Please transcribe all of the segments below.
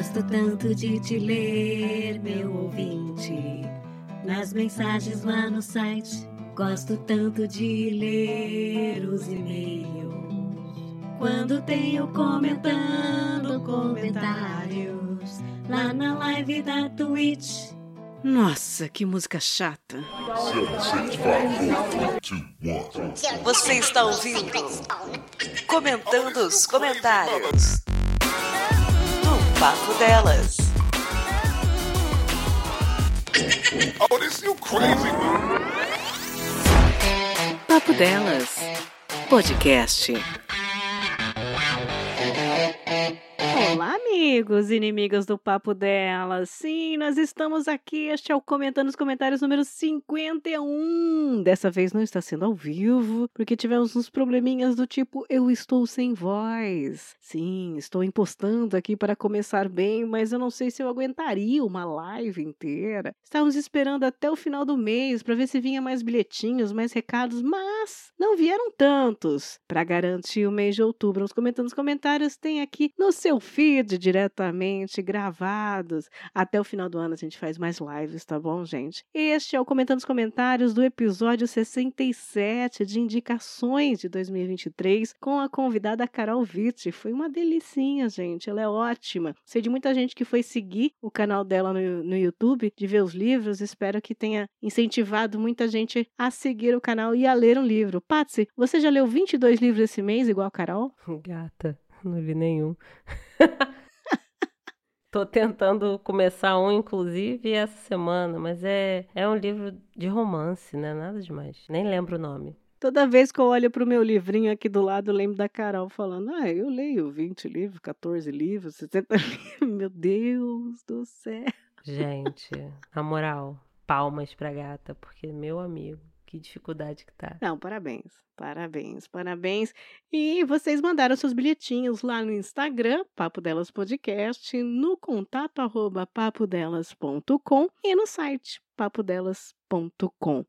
Gosto tanto de te ler, meu ouvinte, nas mensagens lá no site. Gosto tanto de ler os e-mails. Quando tenho comentando comentários lá na live da Twitch. Nossa, que música chata. Você está ouvindo? Comentando os comentários. Papo Delas. Oh, this you crazy. Papo Delas. Podcast. Amigos e do Papo Delas. Sim, nós estamos aqui. Este é o Comentando os Comentários número 51. Dessa vez não está sendo ao vivo, porque tivemos uns probleminhas do tipo eu estou sem voz. Sim, estou impostando aqui para começar bem, mas eu não sei se eu aguentaria uma live inteira. Estávamos esperando até o final do mês para ver se vinha mais bilhetinhos, mais recados, mas não vieram tantos. Para garantir o mês de outubro, os Comentando os Comentários tem aqui no seu feed diretamente gravados. Até o final do ano a gente faz mais lives, tá bom, gente? Este é o Comentando os Comentários do episódio 67 de indicações de 2023 com a convidada Carol Witt. Foi uma delicinha, gente. Ela é ótima. Sei de muita gente que foi seguir o canal dela no, no YouTube, de ver os livros. Espero que tenha incentivado muita gente a seguir o canal e a ler um livro. Patsy, você já leu 22 livros esse mês, igual a Carol? Gata, não vi nenhum. Tô tentando começar um, inclusive, essa semana, mas é, é um livro de romance, né? Nada demais. Nem lembro o nome. Toda vez que eu olho pro meu livrinho aqui do lado, eu lembro da Carol falando: Ah, eu leio 20 livros, 14 livros, 60 livros. Meu Deus do céu. Gente, na moral, palmas pra gata, porque, meu amigo, que dificuldade que tá. Não, parabéns, parabéns, parabéns. E vocês mandaram seus bilhetinhos lá no Instagram, Papo Delas Podcast, no contato arroba papodelas.com e no site papodelas.com.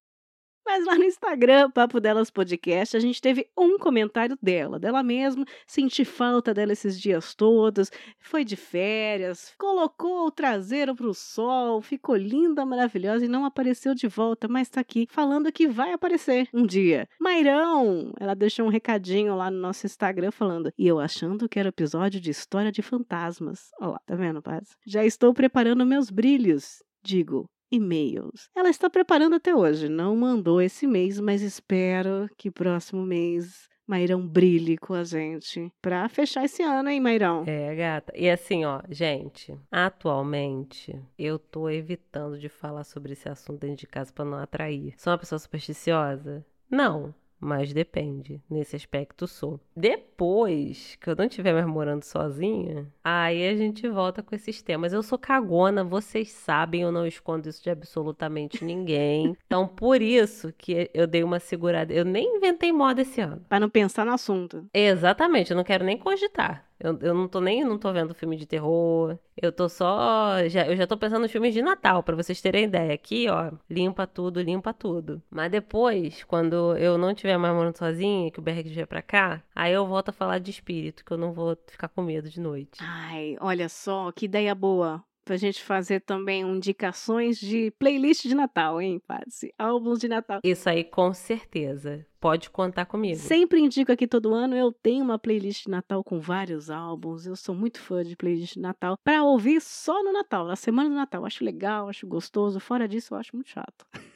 Mas lá no Instagram, Papo Delas Podcast, a gente teve um comentário dela, dela mesma. Senti falta dela esses dias todos. Foi de férias, colocou o traseiro pro sol, ficou linda, maravilhosa e não apareceu de volta, mas tá aqui falando que vai aparecer um dia. Mairão! Ela deixou um recadinho lá no nosso Instagram falando: E eu achando que era episódio de história de fantasmas. Olha lá, tá vendo, Paz? Já estou preparando meus brilhos. Digo, e-mails. Ela está preparando até hoje, não mandou esse mês, mas espero que próximo mês Mairão brilhe com a gente pra fechar esse ano, hein, Mairão? É, gata. E assim, ó, gente, atualmente eu tô evitando de falar sobre esse assunto dentro de casa pra não atrair. Sou uma pessoa supersticiosa? Não. Mas depende. Nesse aspecto sou. Depois que eu não estiver mais morando sozinha, aí a gente volta com esses temas. Eu sou cagona, vocês sabem, eu não escondo isso de absolutamente ninguém. Então, por isso que eu dei uma segurada. Eu nem inventei moda esse ano. Pra não pensar no assunto. Exatamente, eu não quero nem cogitar. Eu, eu não tô nem não tô vendo filme de terror. Eu tô só. Já, eu já tô pensando nos filmes de Natal, pra vocês terem ideia. Aqui, ó, limpa tudo, limpa tudo. Mas depois, quando eu não tiver mais morando sozinha, que o Berg vier pra cá, aí eu volto a falar de espírito, que eu não vou ficar com medo de noite. Ai, olha só, que ideia boa. Pra gente fazer também indicações de playlist de Natal, hein, Patsy? Álbuns de Natal. Isso aí, com certeza. Pode contar comigo. Sempre indico aqui todo ano, eu tenho uma playlist de Natal com vários álbuns. Eu sou muito fã de playlist de Natal pra ouvir só no Natal, na semana do Natal. Acho legal, acho gostoso. Fora disso, eu acho muito chato.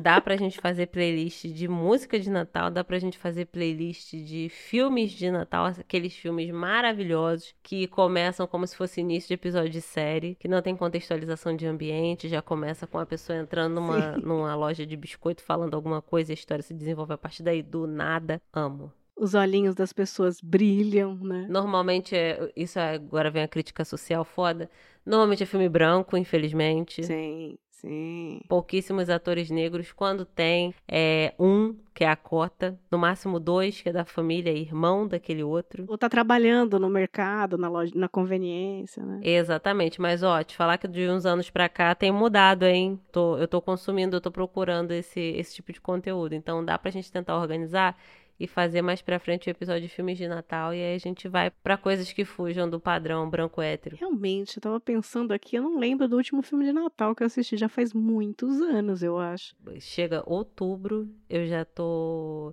Dá pra gente fazer playlist de música de Natal, dá pra gente fazer playlist de filmes de Natal, aqueles filmes maravilhosos que começam como se fosse início de episódio de série, que não tem contextualização de ambiente, já começa com a pessoa entrando numa, numa loja de biscoito falando alguma coisa, a história se desenvolve a partir daí do nada. Amo. Os olhinhos das pessoas brilham, né? Normalmente, é, isso agora vem a crítica social foda. Normalmente é filme branco, infelizmente. Sim, sim. Pouquíssimos atores negros. Quando tem, é um, que é a cota. No máximo dois, que é da família, irmão daquele outro. Ou tá trabalhando no mercado, na loja, na conveniência, né? Exatamente. Mas, ó, te falar que de uns anos pra cá tem mudado, hein? Tô, eu tô consumindo, eu tô procurando esse, esse tipo de conteúdo. Então, dá pra gente tentar organizar e fazer mais pra frente o episódio de filmes de Natal e aí a gente vai pra coisas que fujam do padrão branco hétero. Realmente, eu tava pensando aqui, eu não lembro do último filme de Natal que eu assisti, já faz muitos anos, eu acho. Chega outubro, eu já tô.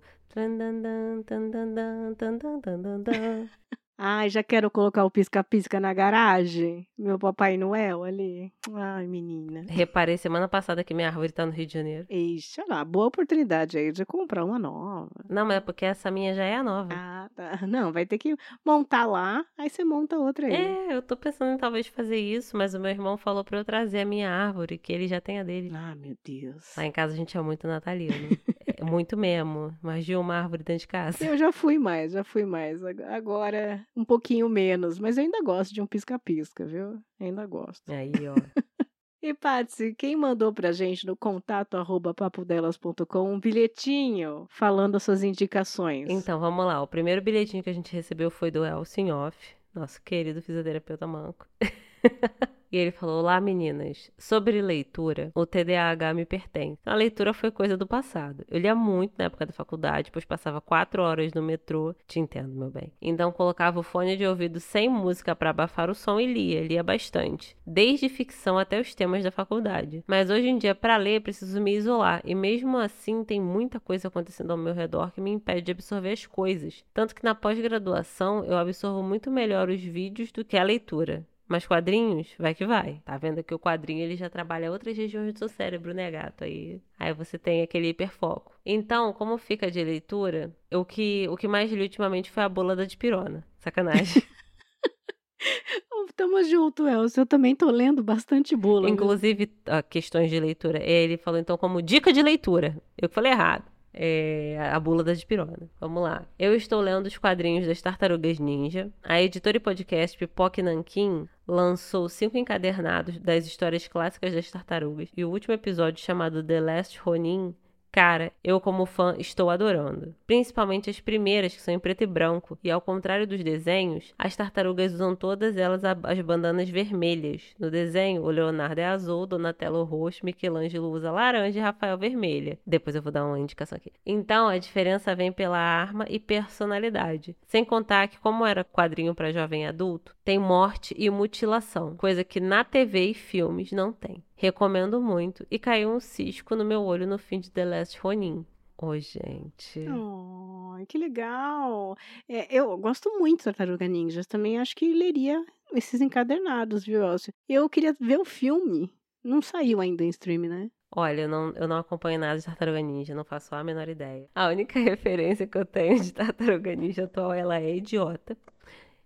Ai, já quero colocar o pisca-pisca na garagem. Meu Papai Noel ali. Ai, menina. Reparei semana passada que minha árvore tá no Rio de Janeiro. Eixa lá, boa oportunidade aí de comprar uma nova. Não, mas é porque essa minha já é a nova. Ah, tá. Não, vai ter que montar lá, aí você monta outra aí. É, eu tô pensando em talvez fazer isso, mas o meu irmão falou pra eu trazer a minha árvore, que ele já tem a dele. Ah, meu Deus. Lá em casa a gente é muito natalino. é muito mesmo. Mais de uma árvore dentro de casa. Eu já fui mais, já fui mais. Ag- Agora, um pouquinho menos, mas eu ainda gosto de um pisca-pisca, viu? Ainda gosto. Aí, ó. E, Patsy, quem mandou pra gente no contato arroba papodelas.com um bilhetinho falando as suas indicações? Então, vamos lá. O primeiro bilhetinho que a gente recebeu foi do Elsin Off, nosso querido fisioterapeuta manco. e ele falou: Olá, meninas. Sobre leitura, o TDAH me pertence. A leitura foi coisa do passado. Eu lia muito na época da faculdade, pois passava quatro horas no metrô. Te entendo, meu bem. Então, colocava o fone de ouvido sem música para abafar o som e lia. Lia bastante. Desde ficção até os temas da faculdade. Mas hoje em dia, para ler, preciso me isolar. E mesmo assim, tem muita coisa acontecendo ao meu redor que me impede de absorver as coisas. Tanto que na pós-graduação, eu absorvo muito melhor os vídeos do que a leitura. Mas quadrinhos, vai que vai. Tá vendo que o quadrinho ele já trabalha outras regiões do seu cérebro, né, gato? Aí, aí você tem aquele hiperfoco. Então, como fica de leitura, o que, o que mais li ultimamente foi a bula da dipirona. Sacanagem. Tamo junto, Elcio. Eu também tô lendo bastante bula. Inclusive, ah, questões de leitura. Ele falou então como dica de leitura. Eu que falei errado. É a bula da dipirona. Vamos lá. Eu estou lendo os quadrinhos das Tartarugas Ninja. A editora e podcast Pipoque Nankin lançou cinco encadernados das histórias clássicas das tartarugas. E o último episódio, chamado The Last Ronin, Cara, eu como fã estou adorando. Principalmente as primeiras, que são em preto e branco. E ao contrário dos desenhos, as tartarugas usam todas elas as bandanas vermelhas. No desenho, o Leonardo é azul, Donatello roxo, Michelangelo usa laranja e Rafael vermelha. Depois eu vou dar uma indicação aqui. Então, a diferença vem pela arma e personalidade. Sem contar que, como era quadrinho para jovem adulto, tem morte e mutilação, coisa que na TV e filmes não tem. Recomendo muito. E caiu um cisco no meu olho no fim de The Last Ronin. Ô, gente. Ai, que legal. É, eu gosto muito de Tartaruga Ninjas. Também acho que leria esses encadernados, viu, Elcio? Eu queria ver o filme. Não saiu ainda em stream, né? Olha, eu não, eu não acompanho nada de Tartaruga Ninja, não faço a menor ideia. A única referência que eu tenho de Tartaruga Ninja atual, ela é idiota,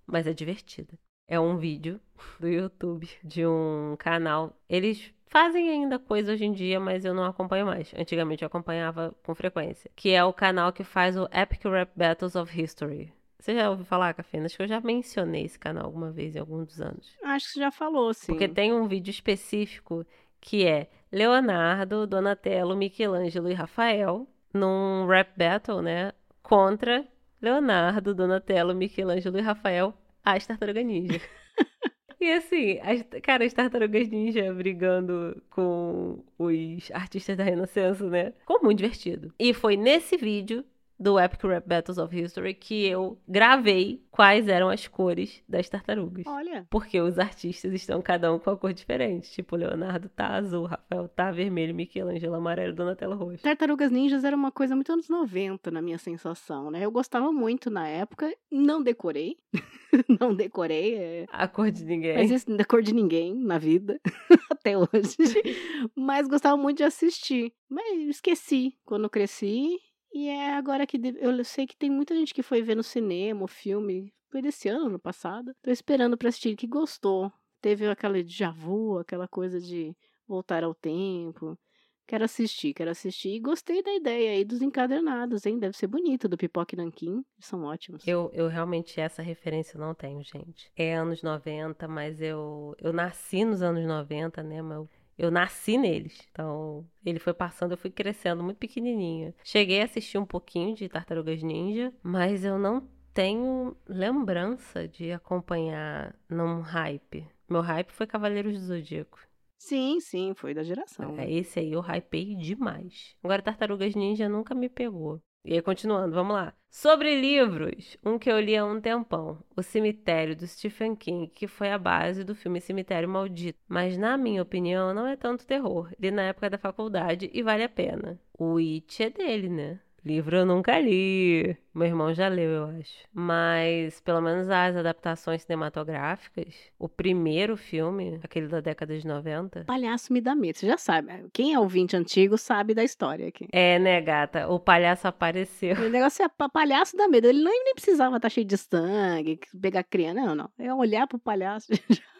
mas é divertida. É um vídeo do YouTube de um canal. Eles fazem ainda coisa hoje em dia, mas eu não acompanho mais. Antigamente eu acompanhava com frequência. Que é o canal que faz o Epic Rap Battles of History. Você já ouviu falar, Cafena? Acho que eu já mencionei esse canal alguma vez em alguns dos anos. Acho que você já falou, sim. Porque tem um vídeo específico que é Leonardo, Donatello, Michelangelo e Rafael num rap battle, né? Contra Leonardo, Donatello, Michelangelo e Rafael, as Tartarugas Ninja. E assim, as, cara, as tartarugas ninja brigando com os artistas da Renascença, né? Ficou muito divertido. E foi nesse vídeo do Epic Rap Battles of History que eu gravei quais eram as cores das tartarugas. Olha, Porque os artistas estão cada um com a cor diferente. Tipo, Leonardo tá azul, Rafael tá vermelho, Michelangelo amarelo, Donatello roxo. Tartarugas Ninjas era uma coisa muito anos 90, na minha sensação, né? Eu gostava muito na época, não decorei. não decorei, é... A cor de ninguém. mas isso da cor de ninguém na vida, até hoje. Mas gostava muito de assistir. Mas esqueci quando cresci. E é agora que eu sei que tem muita gente que foi ver no cinema o filme. Foi desse ano, ano passado. Tô esperando pra assistir, que gostou. Teve aquela déjà vu, aquela coisa de voltar ao tempo. Quero assistir, quero assistir. E gostei da ideia aí dos encadernados, hein? Deve ser bonito, do Pipoque Nanquim. São ótimos. Eu, eu realmente essa referência não tenho, gente. É anos 90, mas eu, eu nasci nos anos 90, né? Mas eu, eu nasci neles. Então, ele foi passando, eu fui crescendo muito pequenininha. Cheguei a assistir um pouquinho de Tartarugas Ninja, mas eu não tenho lembrança de acompanhar num hype. Meu hype foi Cavaleiros do Zodíaco. Sim, sim, foi da geração. É, esse aí eu hypei demais. Agora, Tartarugas Ninja nunca me pegou. E aí, continuando, vamos lá. Sobre livros, um que eu li há um tempão, O Cemitério, do Stephen King, que foi a base do filme Cemitério Maldito. Mas, na minha opinião, não é tanto terror. Li na época da faculdade e vale a pena. O It é dele, né? Livro eu nunca li. Meu irmão já leu, eu acho. Mas, pelo menos as adaptações cinematográficas, o primeiro filme, aquele da década de 90. Palhaço me dá medo. Você já sabe. Quem é ouvinte antigo sabe da história aqui. É, né, gata? O palhaço apareceu. O negócio é pa- palhaço dá medo. Ele nem, nem precisava estar cheio de sangue, pegar criança. Não, não. É olhar pro palhaço.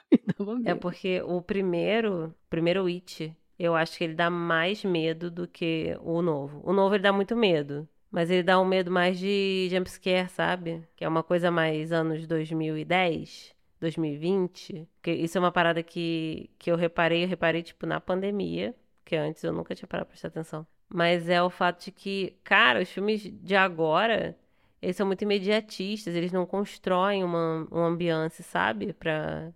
É porque o primeiro, o primeiro It, eu acho que ele dá mais medo do que o novo. O novo ele dá muito medo. Mas ele dá um medo mais de jumpscare, sabe? Que é uma coisa mais anos 2010, 2020. Que isso é uma parada que, que eu reparei, eu reparei, tipo, na pandemia. Que antes eu nunca tinha parado pra prestar atenção. Mas é o fato de que, cara, os filmes de agora, eles são muito imediatistas. Eles não constroem uma, uma ambiance, sabe? Pra,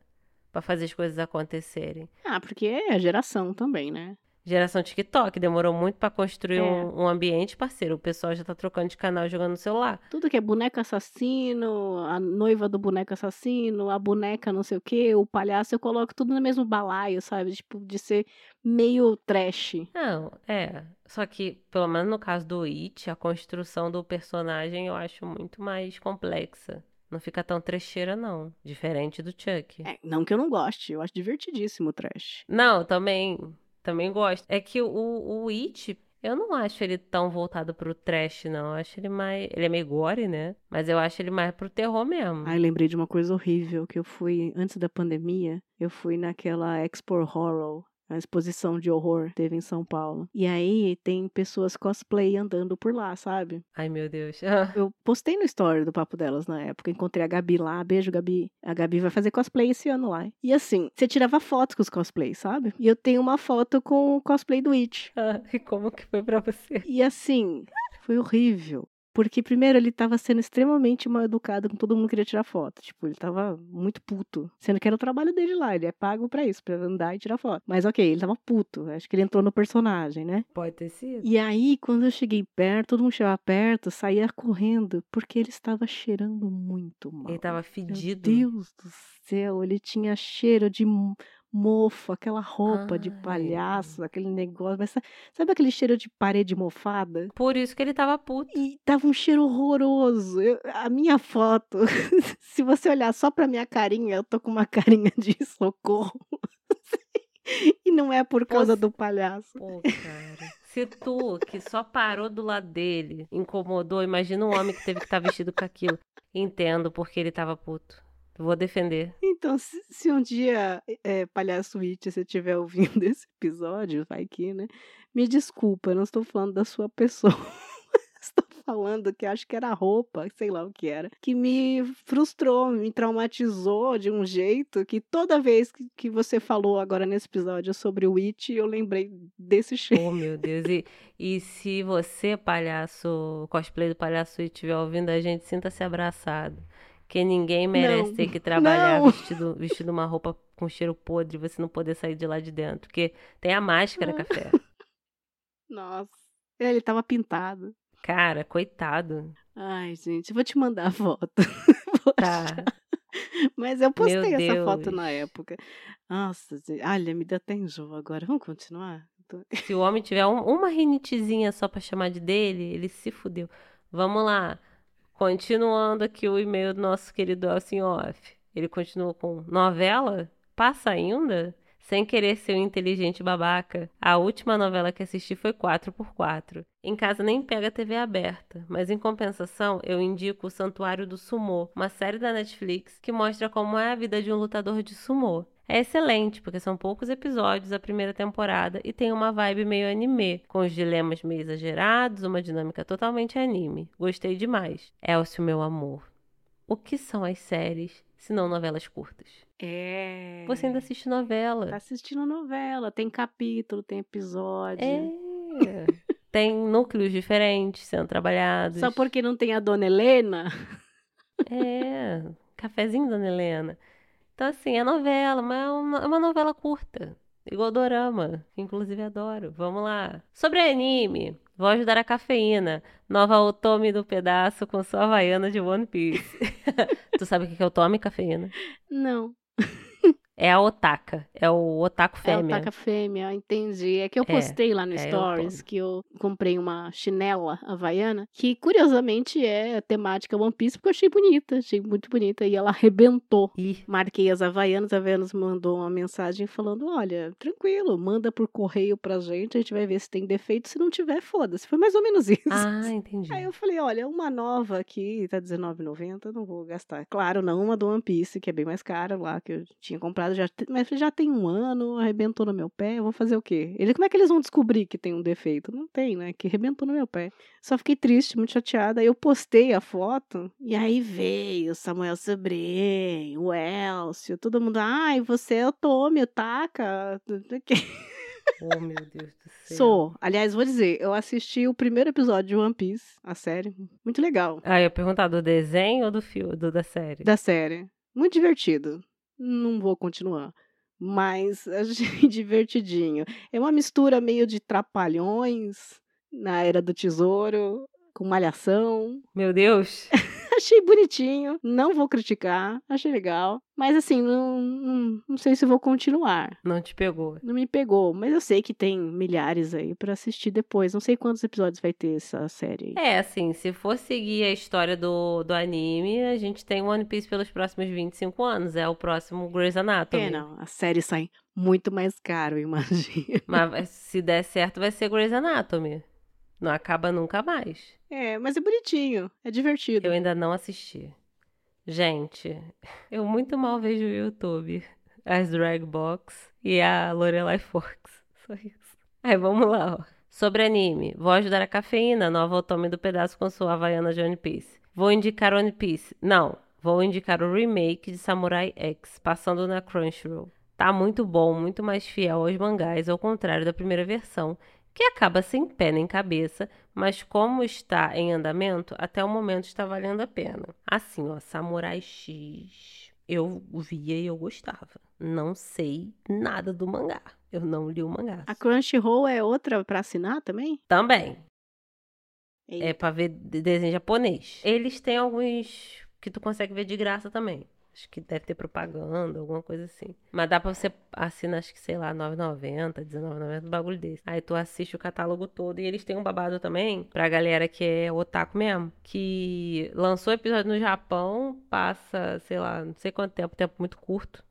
pra fazer as coisas acontecerem. Ah, porque é a geração também, né? Geração TikTok demorou muito pra construir É. um, um ambiente, parceiro. O pessoal já tá trocando de canal jogando no celular. Tudo que é boneco assassino, a noiva do boneco assassino, a boneca não sei o quê, o palhaço, eu coloco tudo no mesmo balaio, sabe? Tipo, de ser meio trash. Não, é. Só que, pelo menos no caso do It, a construção do personagem eu acho muito mais complexa. Não fica tão trecheira, não. Diferente do Chuck. É, não que eu não goste, eu acho divertidíssimo o trash. Não, também, também gosto. É que o, o It, eu não acho ele tão voltado pro trash, não. Eu acho ele mais. Ele é meio gore, né? Mas eu acho ele mais pro terror mesmo. Ai, lembrei de uma coisa horrível que eu fui antes da pandemia. Eu fui naquela Expo Horror, a exposição de horror teve em São Paulo. E aí tem pessoas cosplay andando por lá, sabe? Ai, meu Deus. Eu postei no story do papo delas na época. Encontrei a Gabi lá. Beijo, Gabi. A Gabi vai fazer cosplay esse ano lá. E assim, você tirava fotos com os cosplays, sabe? E eu tenho uma foto com o cosplay do It. e como que foi pra você? E assim, foi horrível. Porque, primeiro, ele tava sendo extremamente mal educado com todo mundo que queria tirar foto. Tipo, ele tava muito puto. Sendo que era o trabalho dele lá. Ele é pago pra isso, pra andar e tirar foto. Mas ok, ele tava puto. Acho que ele entrou no personagem, né? Pode ter sido. E aí, quando eu cheguei perto, todo mundo chegava perto, saía correndo, porque ele estava cheirando muito mal. Ele tava Meu fedido. Deus do céu, ele tinha cheiro de mofo, aquela roupa de Ai. palhaço, aquele negócio. Mas sa- sabe aquele cheiro de parede mofada? Por isso que ele tava puto. E tava um cheiro horroroso. Eu- a minha foto, se você olhar só pra minha carinha, eu tô com uma carinha de socorro. e não é por causa Você- do palhaço. Pô, cara. Se tu, que só parou do lado dele, incomodou, imagina um homem que teve que estar vestido com aquilo. Entendo porque ele tava puto. Vou defender. Então, se, se um dia, é, Palhaço It, você estiver ouvindo esse episódio, vai que, né? Me desculpa, eu não estou falando da sua pessoa. estou falando que acho que era a roupa, sei lá o que era, que me frustrou, me traumatizou de um jeito que toda vez que, que você falou agora nesse episódio sobre o It, eu lembrei desse cheiro. Oh, meu Deus. E, e se você, palhaço, cosplay do palhaço, estiver ouvindo a gente, sinta-se abraçado. Que ninguém merece Não, ter que trabalhar não. vestido, vestido uma roupa com cheiro podre e você não poder sair de lá de dentro. Porque tem a máscara, Ah. café. Nossa, ele tava pintado. Cara, coitado. Ai, gente, eu vou te mandar a foto. Vou Tá. achar. Mas eu postei essa foto na época. Nossa, gente, olha, me dá até enjoo agora. Vamos continuar? Se o homem tiver um- uma rinitezinha só pra chamar de dele, ele se fudeu. Vamos lá. Continuando aqui o e-mail do nosso querido Elsin Off. Ele continua com novela? Passa ainda? Sem querer ser um inteligente babaca, a última novela que assisti foi 4x4. Em casa nem pega TV aberta, mas em compensação eu indico o Santuário do Sumô, uma série da Netflix que mostra como é a vida de um lutador de sumô. É excelente, porque são poucos episódios da primeira temporada e tem uma vibe meio anime, com os dilemas meio exagerados, uma dinâmica totalmente anime. Gostei demais. Elcio, meu amor, o que são as séries se não novelas curtas? É. Você ainda assiste novela? Tá assistindo novela, tem capítulo, tem episódio. É. Tem núcleos diferentes sendo trabalhados. Só porque não tem a dona Helena? É. Cafezinho, dona Helena. Então, assim, é novela, mas é uma, é uma novela curta. Igual Dorama, que inclusive adoro. Vamos lá. Sobre anime, Vou ajudar a cafeína. Nova Otome do pedaço com sua havaiana de One Piece. tu sabe o que é Otome cafeína? Não. É a Otaka. É o Otaku É Fêmea. o taca fêmea, entendi. É que eu É, postei lá no é, eu Stories tomo. que eu comprei uma chinela havaiana, que curiosamente é temática One Piece, porque eu achei bonita, achei muito bonita, e ela arrebentou. Ih, Marquei as Havaianas, a Havaianas mandou uma mensagem falando: olha, tranquilo, manda por correio pra gente, a gente vai ver se tem defeito. Se não tiver, foda-se. Foi mais ou menos isso. ah, entendi. Aí eu falei, olha, uma nova aqui, tá R$19,90, não vou gastar. Claro, não uma do One Piece, que é bem mais cara lá, que eu tinha comprado, já, mas já tem um ano, arrebentou no meu pé, eu vou fazer o quê? Ele, como é que eles vão descobrir que tem um defeito? Não tem, né? Que arrebentou no meu pé. Só fiquei triste, muito chateada. Aí eu postei a foto, e aí veio o Samuel Sobrinho, o Elcio, todo mundo, ai, você é o Tommy, o quê. Oh, meu Deus do céu. Sou. Aliás, vou dizer, eu assisti o primeiro episódio de One Piece, a série. Muito legal. Ah, eu ia perguntar do desenho ou do filme, do, da série? Da série. Muito divertido. Não vou continuar. Mas achei divertidinho. É uma mistura meio de trapalhões na Era do Tesouro, com malhação. Meu Deus. Achei bonitinho. Não vou criticar. Achei legal. Mas assim, não, não, não sei se vou continuar. Não te pegou. Não me pegou, mas eu sei que tem milhares aí pra assistir depois. Não sei quantos episódios vai ter essa série. aí. É, assim, se for seguir a história do, do anime, a gente tem One Piece pelos próximos 25 anos. É o próximo Grey's Anatomy. É, não. A série sai muito mais caro, eu imagino. Mas se der certo, vai ser Grey's Anatomy. Não acaba nunca mais. É, mas é bonitinho. É divertido. Eu ainda não assisti. Gente, eu muito mal vejo o YouTube. As Drag Box e a Lorelai Fox. Só isso. Aí, vamos lá, ó. Sobre anime. Vou ajudar a cafeína, nova otome do pedaço com sua Havaiana de One Piece. Vou indicar One Piece. Não, vou indicar o remake de Samurai X, passando na Crunchyroll. Tá muito bom, muito mais fiel aos mangás, ao contrário da primeira versão, que acaba sem pé nem cabeça, mas como está em andamento, até o momento está valendo a pena. Assim, ó, Samurai X, eu via e eu gostava. Não sei nada do mangá. Eu não li o mangá. A Crunchyroll é outra pra assinar também? Também. Ei, É pra ver de- desenho japonês. Eles têm alguns que tu consegue ver de graça também. Acho que deve ter propaganda, alguma coisa assim. Mas dá pra você assinar, acho que, sei lá, R$ 9,90, R$19,90, um bagulho desse. Aí tu assiste o catálogo todo. E eles têm um babado também pra galera que é otaku mesmo. Que lançou episódio no Japão, passa, sei lá, não sei quanto tempo, tempo muito curto.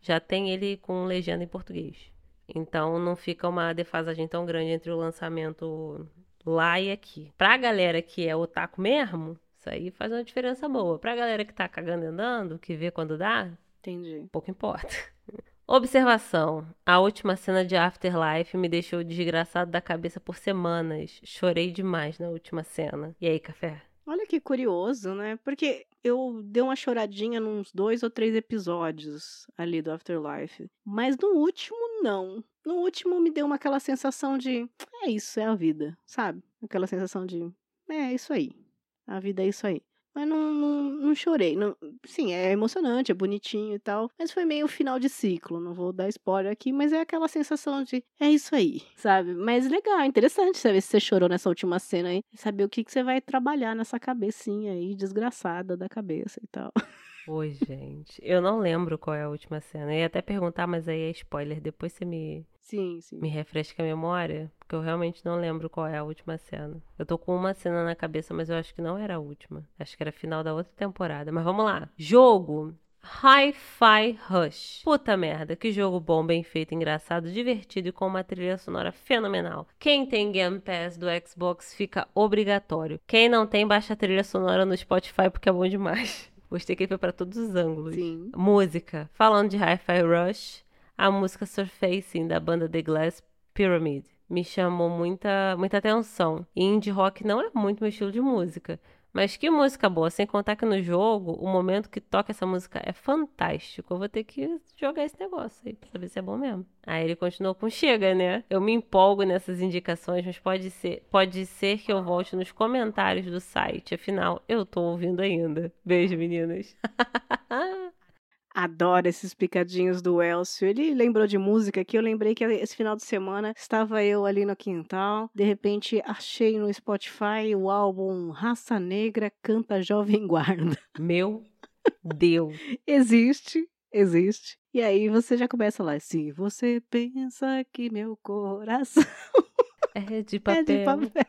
Já tem ele com legenda em português. Então não fica uma defasagem tão grande entre o lançamento lá e aqui. Pra galera que é otaku mesmo, isso aí faz uma diferença boa. Pra galera que tá cagando e andando, que vê quando dá, entendi. pouco importa. Observação: a última cena de Afterlife me deixou desgraçado da cabeça por semanas. Chorei demais na última cena. E aí, café? Olha que curioso, né? Porque eu dei uma choradinha nos dois ou três episódios ali do Afterlife. Mas no último, não. No último me deu uma aquela sensação de. É isso, é a vida, sabe? Aquela sensação de. É, é isso aí. A vida é isso aí. Mas não, não, não chorei. Não, sim, é emocionante, é bonitinho e tal. Mas foi meio final de ciclo. Não vou dar spoiler aqui, mas é aquela sensação de é isso aí, sabe? Mas legal, interessante saber se você chorou nessa última cena aí. Saber o que, que você vai trabalhar nessa cabecinha aí, desgraçada da cabeça e tal. Oi, gente. Eu não lembro qual é a última cena. Eu ia até perguntar, mas aí é spoiler. Depois você me, Sim, sim. me refresca a memória, porque eu realmente não lembro qual é a última cena. Eu tô com uma cena na cabeça, mas eu acho que não era a última. Acho que era final da outra temporada. Mas vamos lá. Jogo. Hi-Fi Rush. Puta merda, que jogo bom, bem feito, engraçado, divertido e com uma trilha sonora fenomenal. Quem tem Game Pass do Xbox fica obrigatório. Quem não tem, baixa a trilha sonora no Spotify porque é bom demais. Gostei que ele foi pra todos os ângulos. Sim. Música. Falando de Hi-Fi Rush, a música Surfacing da banda The Glass Pyramid me chamou muita, muita atenção. E indie rock não é muito meu estilo de música. Mas que música boa, sem contar que no jogo, o momento que toca essa música é fantástico. Eu vou ter que jogar esse negócio aí pra saber se é bom mesmo. Aí ele continuou com chega, né? Eu me empolgo nessas indicações, mas pode ser, pode ser que eu volte nos comentários do site. Afinal, eu tô ouvindo ainda. Beijo, meninas. Adoro esses picadinhos do Elcio. Ele lembrou de música que eu lembrei que esse final de semana estava eu ali no quintal. De repente achei no Spotify o álbum Raça Negra Canta Jovem Guarda. Meu Deus. Existe, existe. E aí você já começa lá. Se você pensa que meu coração É de é papel. de papel.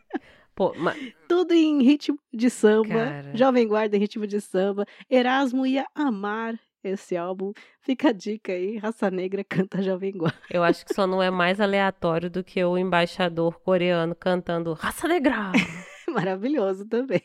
Pô, mas Tudo em ritmo de samba. Cara. Jovem Guarda em ritmo de samba. Erasmo ia amar esse álbum. Fica a dica aí. Raça Negra canta Jovem Guarda. eu acho que só não é mais aleatório do que o embaixador coreano cantando Raça Negra. Maravilhoso também.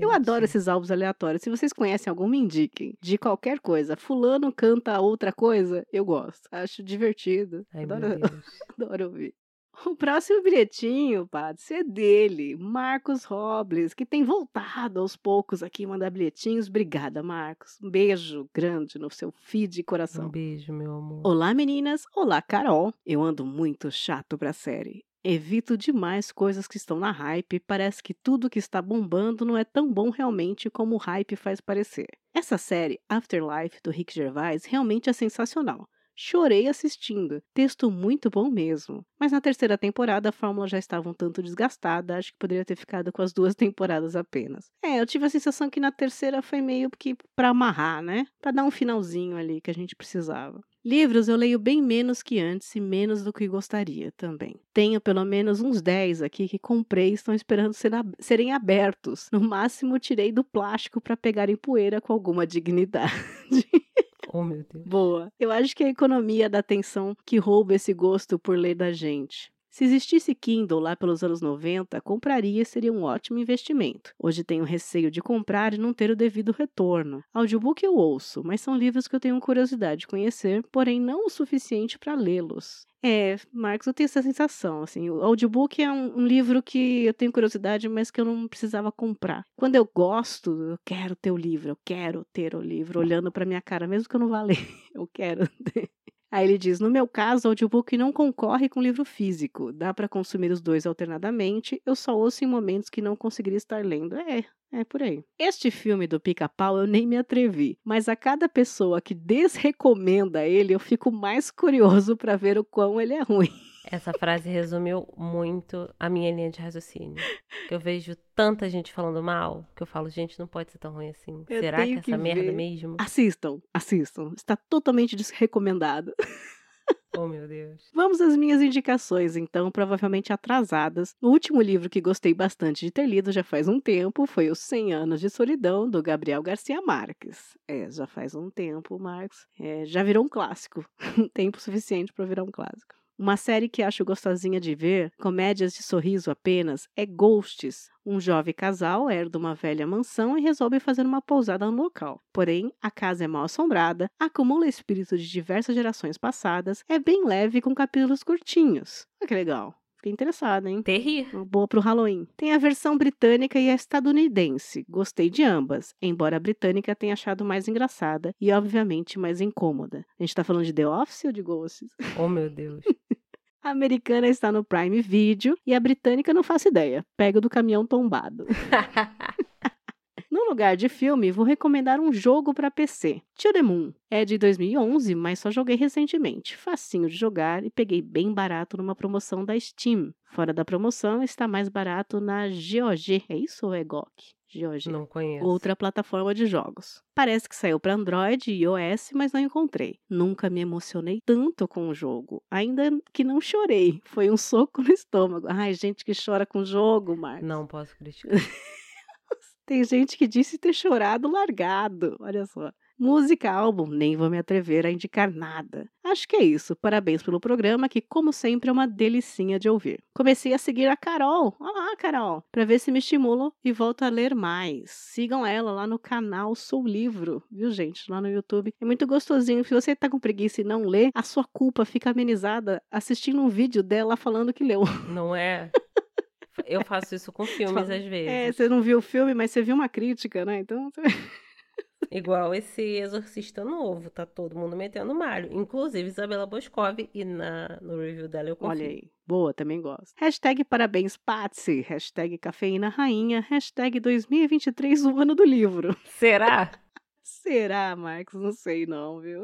Eu adoro esses álbuns aleatórios. Se vocês conhecem algum, me indiquem. De qualquer coisa. Fulano canta outra coisa, eu gosto. Acho divertido. Ai, adoro, adoro ouvir. O próximo bilhetinho, Patsy, é dele, Marcos Robles, que tem voltado aos poucos aqui mandar bilhetinhos. Obrigada, Marcos. Um beijo grande no seu feed e coração. Um beijo, meu amor. Olá, meninas. Olá, Carol. Eu ando muito chato pra série. Evito demais coisas que estão na hype. Parece que tudo que está bombando não é tão bom realmente como o hype faz parecer. Essa série, Afterlife, do Rick Gervais, realmente é sensacional. Chorei assistindo. Texto muito bom mesmo. Mas na terceira temporada a fórmula já estava um tanto desgastada. Acho que poderia ter ficado com as duas temporadas apenas. É, eu tive a sensação que na terceira foi meio que pra amarrar, né? Pra dar um finalzinho ali que a gente precisava. Livros eu leio bem menos que antes e menos do que gostaria também. Tenho pelo menos uns 10 aqui que comprei e estão esperando ser ab- serem abertos. No máximo, tirei do plástico para pegarem poeira com alguma dignidade. Oh, meu Deus. Boa. Eu acho que a economia da atenção que rouba esse gosto por ler da gente. Se existisse Kindle lá pelos anos 90, compraria e seria um ótimo investimento. Hoje tenho receio de comprar e não ter o devido retorno. Audiobook eu ouço, mas são livros que eu tenho curiosidade de conhecer, porém não o suficiente para lê-los. É, Marcos, eu tenho essa sensação, assim, o audiobook é um, um livro que eu tenho curiosidade, mas que eu não precisava comprar. Quando eu gosto, eu quero ter o livro, eu quero ter o livro, olhando para minha cara, mesmo que eu não vá ler, eu quero ter. Aí ele diz: No meu caso, o audiobook não concorre com livro físico. Dá para consumir os dois alternadamente. Eu só ouço em momentos que não conseguiria estar lendo. É, é por aí. Este filme do Pica-Pau eu nem me atrevi, mas a cada pessoa que desrecomenda ele, eu fico mais curioso para ver o quão ele é ruim. Essa frase resumiu muito a minha linha de raciocínio. Que eu vejo tanta gente falando mal que eu falo, gente, não pode ser tão ruim assim. Eu Será que tenho essa que merda ver. mesmo? Assistam, assistam. Está totalmente desrecomendado. Oh, meu Deus. Vamos às minhas indicações, então, provavelmente atrasadas. O último livro que gostei bastante de ter lido já faz um tempo foi Os 100 Anos de Solidão, do Gabriel Garcia Marques. É, já faz um tempo, Marcos. É, já virou um clássico. tempo suficiente para virar um clássico. Uma série que acho gostosinha de ver, comédias de sorriso apenas, é Ghosts. Um jovem casal herda uma velha mansão e resolve fazer uma pousada no local. Porém, a casa é mal assombrada, acumula espíritos de diversas gerações passadas, é bem leve com capítulos curtinhos. Olha que legal. Fiquei interessada, hein? Terri. Boa pro Halloween. Tem a versão britânica e a estadunidense. Gostei de ambas, embora a britânica tenha achado mais engraçada e, obviamente, mais incômoda. A gente tá falando de The Office ou de Ghosts? Oh, meu Deus. A americana está no Prime Video e a britânica não faço ideia. Pego do caminhão tombado. No lugar de filme, vou recomendar um jogo para PC. To the Moon. É de 2011, mas só joguei recentemente. Facinho de jogar e peguei bem barato numa promoção da Steam. Fora da promoção, está mais barato na GOG. É isso ou é GOG? GOG. Não conheço. Outra plataforma de jogos. Parece que saiu para Android e iOS, mas não encontrei. Nunca me emocionei tanto com o jogo. Ainda que não chorei. Foi um soco no estômago. Ai, gente que chora com jogo, Marcos. Não posso criticar. Tem gente que disse ter chorado largado. Olha só. Música, álbum, nem vou me atrever a indicar nada. Acho que é isso. Parabéns pelo programa, que, como sempre, é uma delicinha de ouvir. Comecei a seguir a Carol. Olá, Carol! Para ver se me estimulo e volto a ler mais. Sigam ela lá no canal Sou Livro, viu, gente? Lá no YouTube. É muito gostosinho. Se você tá com preguiça e não lê, a sua culpa fica amenizada assistindo um vídeo dela falando que leu. Não é? Eu faço isso com filmes às vezes. É, você não viu o filme, mas você viu uma crítica, né? Então. Igual esse Exorcista novo, tá todo mundo metendo malho. Inclusive Isabela Boscov, e na, no review dela eu confio. Olha aí. Boa, também gosto. Hashtag parabéns, Patsy. Hashtag cafeína rainha. Hashtag 2023, o ano do livro. Será? Será, Marcos? Não sei não, viu?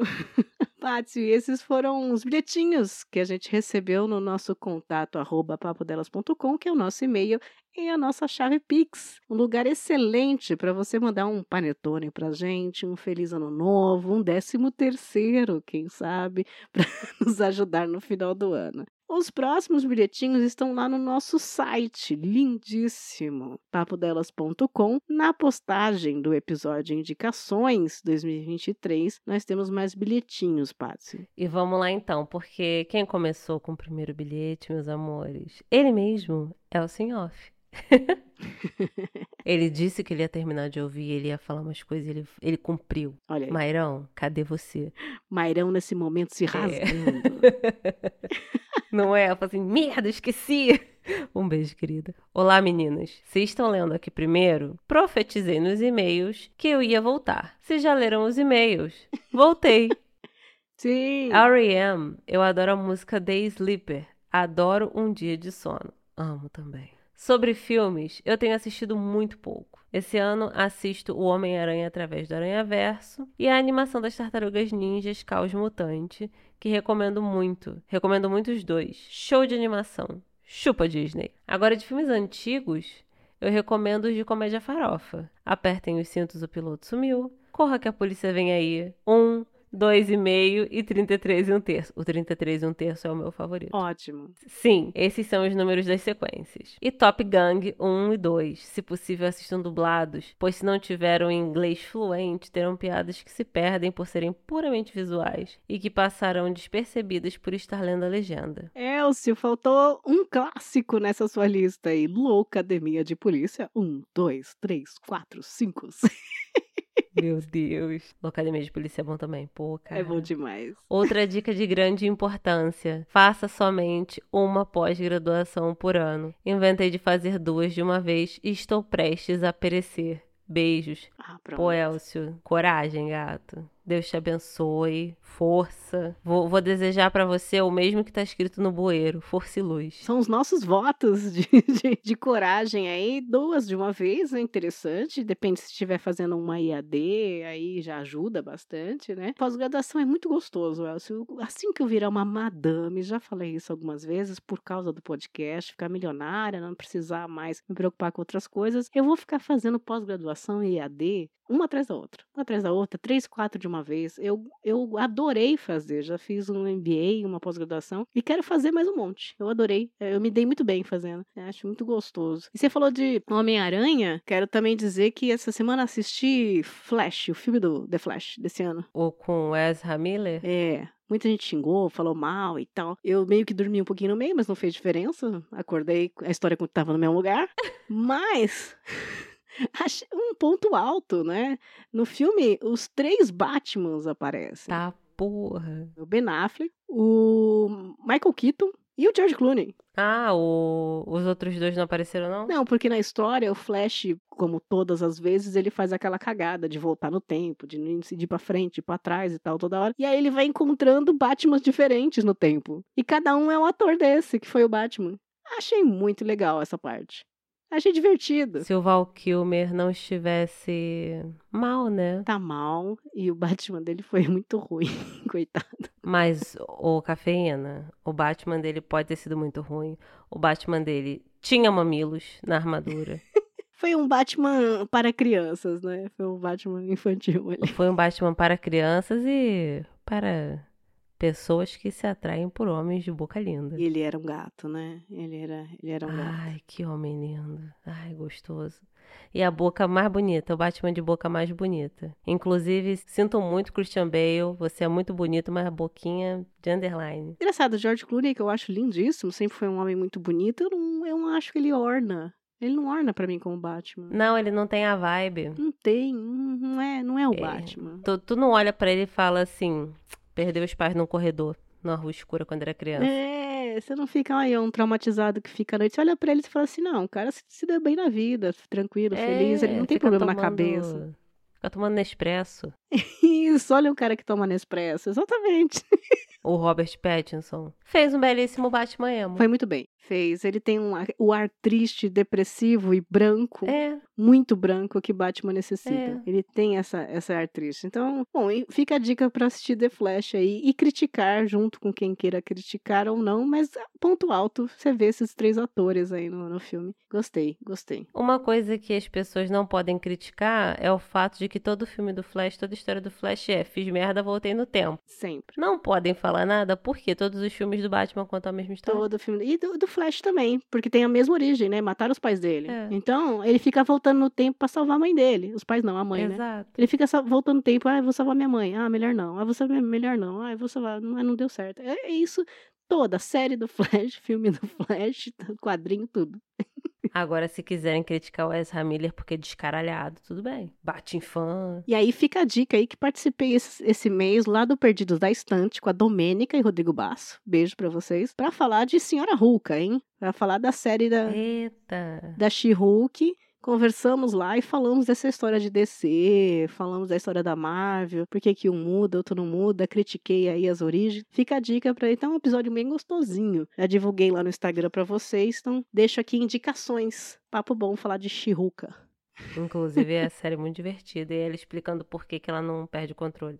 Paty, esses foram os bilhetinhos que a gente recebeu no nosso contato arroba papodelas.com, que é o nosso e-mail e a nossa chave Pix. Um lugar excelente para você mandar um panetone pra gente, um feliz ano novo, um décimo terceiro, quem sabe, para nos ajudar no final do ano. Os próximos bilhetinhos estão lá no nosso site, lindíssimo, papodelas.com. Na postagem do episódio Indicações 2023, nós temos mais bilhetinhos, Patsy. E vamos lá então, porque quem começou com o primeiro bilhete, meus amores? Ele mesmo é o Off. ele disse que ele ia terminar de ouvir, ele ia falar umas coisas, ele, ele cumpriu. Olha aí. Mairão, cadê você? Mairão nesse momento se rasgando. É. Não é? Eu falo assim, merda, esqueci. Um beijo, querida. Olá, meninas. Vocês estão lendo aqui primeiro? Profetizei nos e-mails que eu ia voltar. Vocês já leram os e-mails? Voltei. Sim. R.E.M. Eu adoro a música The Sleeper. Adoro Um Dia de Sono. Amo também. Sobre filmes, eu tenho assistido muito pouco. Esse ano assisto O Homem-Aranha através do Aranha-Verso e a animação das Tartarugas Ninjas Caos Mutante, que recomendo muito. Recomendo muito os dois. Show de animação. Chupa Disney. Agora de filmes antigos, eu recomendo os de comédia farofa. Apertem os cintos, o piloto sumiu. Corra que a polícia vem aí. Um, 2,5 e 33 e 1 terço. O 33 e 1 terço é o meu favorito. Ótimo. Sim, esses são os números das sequências. E Top Gang 1 e 2. Se possível, assistam dublados, pois se não tiveram inglês fluente, terão piadas que se perdem por serem puramente visuais e que passarão despercebidas por estar lendo a legenda. Elcio, faltou um clássico nessa sua lista aí. Loucademia de Polícia 1, 2, 3, 4, 5, 6. Meu Deus. Academia de Polícia é bom também. Pô, cara. É bom demais. Outra dica de grande importância: faça somente uma pós-graduação por ano. Inventei de fazer duas de uma vez e estou prestes a perecer. Beijos. Ah, pronto. Pô, Elcio, coragem, gato. Deus te abençoe, força. Vou, vou desejar para você o mesmo que tá escrito no bueiro, força e luz. São os nossos votos de, de, de coragem aí, duas de uma vez, é interessante. Depende se estiver fazendo uma IAD, aí já ajuda bastante, né? Pós-graduação é muito gostoso, Elcio. Assim que eu virar uma madame, já falei isso algumas vezes, por causa do podcast, ficar milionária, não precisar mais me preocupar com outras coisas, eu vou ficar fazendo pós-graduação e IAD uma atrás da outra, uma atrás da outra, três, quatro de uma vez. Eu, eu adorei fazer, já fiz um MBA, uma pós-graduação, e quero fazer mais um monte. Eu adorei, é, eu me dei muito bem fazendo, eu acho muito gostoso. E você falou de Homem-Aranha, quero também dizer que essa semana assisti Flash, o filme do The Flash desse ano. Ou com Ezra Miller? É, Muita gente xingou, falou mal e tal. Eu meio que dormi um pouquinho no meio, mas não fez diferença. Acordei, a história estava no mesmo lugar. Mas um ponto alto, né? No filme, os três Batmans aparecem. Tá, porra. O Ben Affleck, o Michael Keaton e o George Clooney. Ah, o... os outros dois não apareceram, não? Não, porque na história o Flash, como todas as vezes, ele faz aquela cagada de voltar no tempo, de não ir pra frente, para trás e tal, toda hora. E aí ele vai encontrando Batmans diferentes no tempo. E cada um é um ator desse, que foi o Batman. Achei muito legal essa parte. Achei divertido. Se o Val Kilmer não estivesse mal, né? Tá mal. E o Batman dele foi muito ruim, coitado. Mas, o Cafeína, o Batman dele pode ter sido muito ruim. O Batman dele tinha mamilos na armadura. foi um Batman para crianças, né? Foi um Batman infantil ali. Foi um Batman para crianças e para Pessoas que se atraem por homens de boca linda. Ele era um gato, né? Ele era, ele era um Ai, gato. Ai, que homem lindo. Ai, gostoso. E a boca mais bonita, o Batman de boca mais bonita. Inclusive, sinto muito, Christian Bale, você é muito bonito, mas a boquinha de underline. Engraçado, George Clooney, que eu acho lindíssimo, sempre foi um homem muito bonito, eu não, eu não acho que ele orna. Ele não orna para mim como Batman. Não, ele não tem a vibe. Não tem, não é, não é o é. Batman. Tu, tu não olha para ele e fala assim, Perdeu os pais num corredor, na rua escura, quando era criança. É, você não fica aí um traumatizado que fica à noite. Você olha pra ele e fala assim: não, o cara se, deu bem na vida, tranquilo, é, feliz, ele não tem problema tomando, na cabeça. Fica tomando Nespresso. Isso, olha o cara que toma Nespresso, exatamente. o Robert Pattinson fez um belíssimo Batman emo. Foi muito bem. Fez. Ele tem um, ar- o ar triste, depressivo e branco, É, muito branco que Batman necessita. É. Ele tem essa, essa ar triste. Então, bom, fica a dica pra assistir The Flash aí e criticar junto com quem queira criticar ou não, mas ponto alto, você vê esses três atores aí no, no filme. Gostei, gostei. Uma coisa que as pessoas não podem criticar é o fato de que todo filme do Flash, toda história do Flash é fiz merda, voltei no tempo. Sempre. Não podem falar nada porque todos os filmes do Batman contam a mesma história. Todo filme. E do, do Flash também, porque tem a mesma origem, né? Mataram os pais dele. É. Então, ele fica voltando no tempo pra salvar a mãe dele. Os pais não, a mãe, né? Exato. Ele fica voltando no tempo, ah, vou salvar minha mãe. Ah, melhor não. Ah, vou salvar melhor não. Ah, eu vou salvar. Não, não deu certo. É, é isso. Toda a série do Flash, filme do Flash, quadrinho, tudo. Agora, se quiserem criticar o Ezra Miller porque é descaralhado, tudo bem. Bate em fã. E aí fica a dica aí que participei esse, esse mês lá do Perdidos da Estante com a Domênica e Rodrigo Basso. Beijo pra vocês. Pra falar de Senhora Hulka, hein? Pra falar da série da, Eita. da She-Hulk. Conversamos lá e falamos dessa história de DC, falamos da história da Marvel, por que que um muda, outro não muda, critiquei aí as origens. Fica a dica pra então é um episódio bem gostosinho. Já divulguei lá no Instagram pra vocês, então deixo aqui indicações. Papo bom falar de She-Hulk. Inclusive, é a série muito divertida. E ela explicando por que, que ela não perde o controle.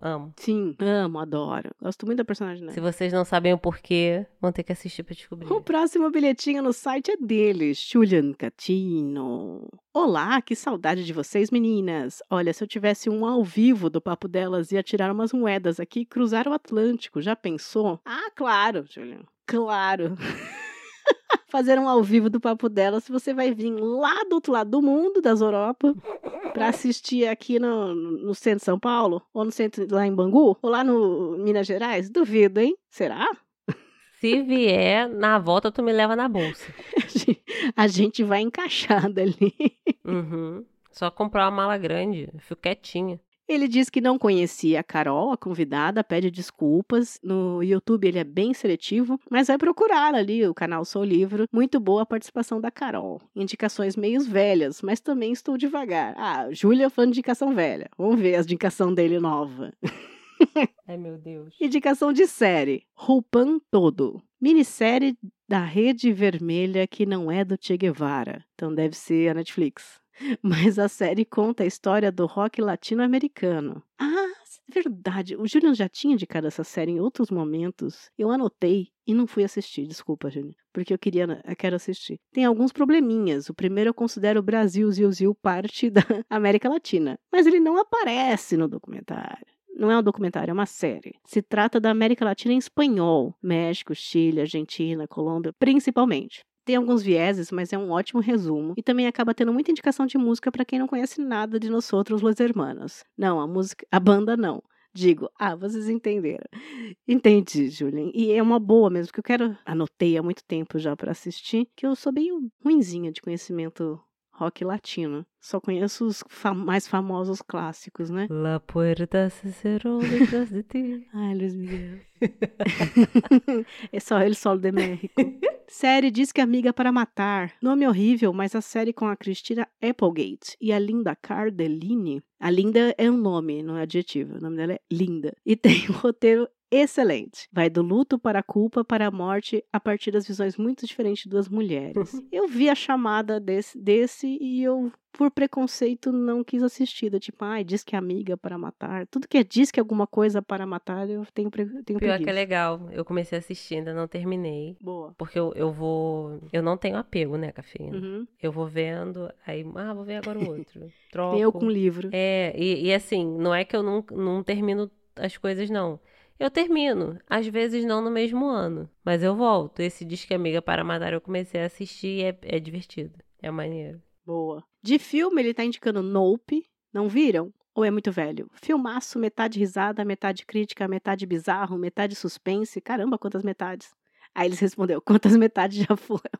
Amo. Sim, amo, adoro. Gosto muito da personagem dela. Se vocês não sabem o porquê, vão ter que assistir pra descobrir. O próximo bilhetinho no site é dele, Julian Catino. Olá, que saudade de vocês, meninas. Olha, se eu tivesse um ao vivo do Papo Delas, ia tirar umas moedas aqui e cruzar o Atlântico. Já pensou? Ah, claro, Julian. Claro. Fazer um ao vivo do Papo Delas, você vai vir lá do outro lado do mundo, das Europa, pra assistir aqui no, no centro de São Paulo, ou no centro lá em Bangu, ou lá no Minas Gerais. Duvido, hein? Será? Se vier, na volta tu me leva na bolsa. A gente vai encaixada ali. Uhum. Só comprar uma mala grande. Eu fico quietinha. Ele diz que não conhecia a Carol, a convidada, pede desculpas. No YouTube ele é bem seletivo, mas vai procurar ali o canal Sou Livro. Muito boa a participação da Carol. Indicações meios velhas, mas também estou devagar. Ah, Júlia fã de indicação velha. Vamos ver as indicação dele nova. Ai, meu Deus. Indicação de série: Roupan Todo. Minissérie da Rede Vermelha que não é do Che Guevara. Então deve ser a Netflix. Mas a série conta a história do rock latino-americano. Ah, verdade. O Julian já tinha indicado essa série em outros momentos. Eu anotei e não fui assistir. Desculpa, Julian. Porque eu queria, eu quero assistir. Tem alguns probleminhas. O primeiro eu considero o Brasil, Zil, Zil parte da América Latina. Mas ele não aparece no documentário. Não é um documentário, é uma série. Se trata da América Latina em espanhol: México, Chile, Argentina, Colômbia, principalmente. Tem alguns vieses, mas é um ótimo resumo. E também acaba tendo muita indicação de música para quem não conhece nada de Nós Outros Los Hermanos. Não, a música, a banda não. Digo, ah, vocês entenderam. Entendi, Julian. E é uma boa mesmo, que eu quero. Anotei há muito tempo já para assistir, que eu sou bem ruinzinha de conhecimento rock latino. Só conheço os fa mais famosos clássicos, né? La puerta se cerró detrás de ti. Ai, Luiz Miguel. é só ele solo de México. série Diz que Amiga para Matar. Nome horrível, mas a série com a Cristina Applegate e a Linda Cardellini. A Linda é um nome, não é adjetivo. O nome dela é Linda. E tem um roteiro excelente. Vai do luto para a culpa, para a morte, a partir das visões muito diferentes de duas mulheres. eu vi a chamada desse, desse e eu, por preconceito, não quis assistir. Do tipo, ai, diz que é amiga para matar. Tudo que é diz que é alguma coisa para matar, eu tenho, pre... tenho Pior preguiça. que é legal. Eu comecei a assistir, ainda não terminei. Boa. Porque eu, eu vou. Eu não tenho apego, né, cafeína? Uhum. Eu vou vendo, aí, ah, vou ver agora o outro. Troco. Eu com livro. É, e, e assim, não é que eu não, não termino as coisas, não. Eu termino, às vezes não no mesmo ano, mas eu volto. Esse Disque Amiga para Matar eu comecei a assistir e é, é divertido, é maneiro. Boa. De filme, ele tá indicando Nope. Não viram? Ou é muito velho? Filmaço, metade risada, metade crítica, metade bizarro, metade suspense. Caramba, quantas metades. Aí eles respondeu, quantas metades já foram?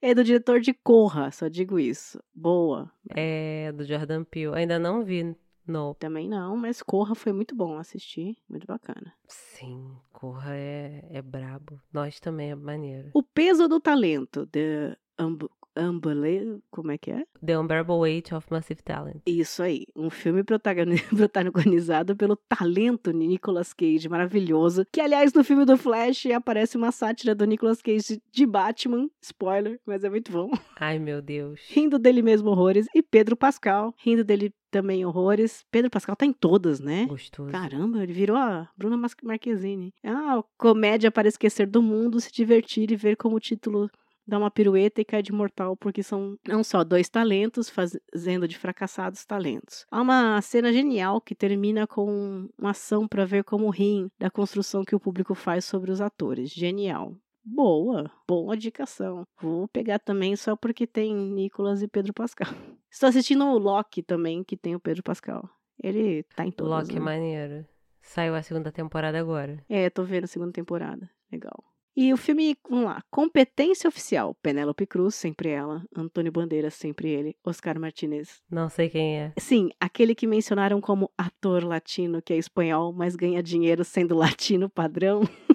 É do diretor de Corra, só digo isso. Boa. É do Jordan Peele, ainda não vi, não. Também não, mas Corra foi muito bom assistir, muito bacana. Sim, Corra é, é brabo. Nós também é maneiro. O Peso do Talento, The Unb Unbelievable, como é que é? The Unbearable Weight of Massive Talent. Isso aí, um filme protagoni- protagonizado pelo talento Nicolas Cage, maravilhoso. Que, aliás, no filme do Flash aparece uma sátira do Nicolas Cage de Batman. Spoiler, mas é muito bom. Ai, meu Deus. Rindo dele mesmo horrores. E Pedro Pascal, rindo dele também horrores. Pedro Pascal tá em todas, né? Gostoso. Caramba, ele virou a Bruna Marquezine. É uma comédia para esquecer do mundo, se divertir e ver como o título dá uma pirueta e cai de mortal, porque são não só dois talentos fazendo de fracassados talentos. Há uma cena genial que termina com uma ação para ver como riem da construção que o público faz sobre os atores. Genial. Boa, boa indicação. Vou pegar também só porque tem Nicolas e Pedro Pascal. Estou assistindo o Loki também, que tem o Pedro Pascal. Ele tá em todas, Loki né? maneiro. Saiu a segunda temporada agora. É, tô vendo a segunda temporada. Legal. E o filme, vamos lá, Competência Oficial. Penélope Cruz, sempre ela. Antônio Bandeiras, sempre ele. Oscar Martinez. Não sei quem é. Sim, aquele que mencionaram como ator latino, que é espanhol, mas ganha dinheiro sendo latino padrão.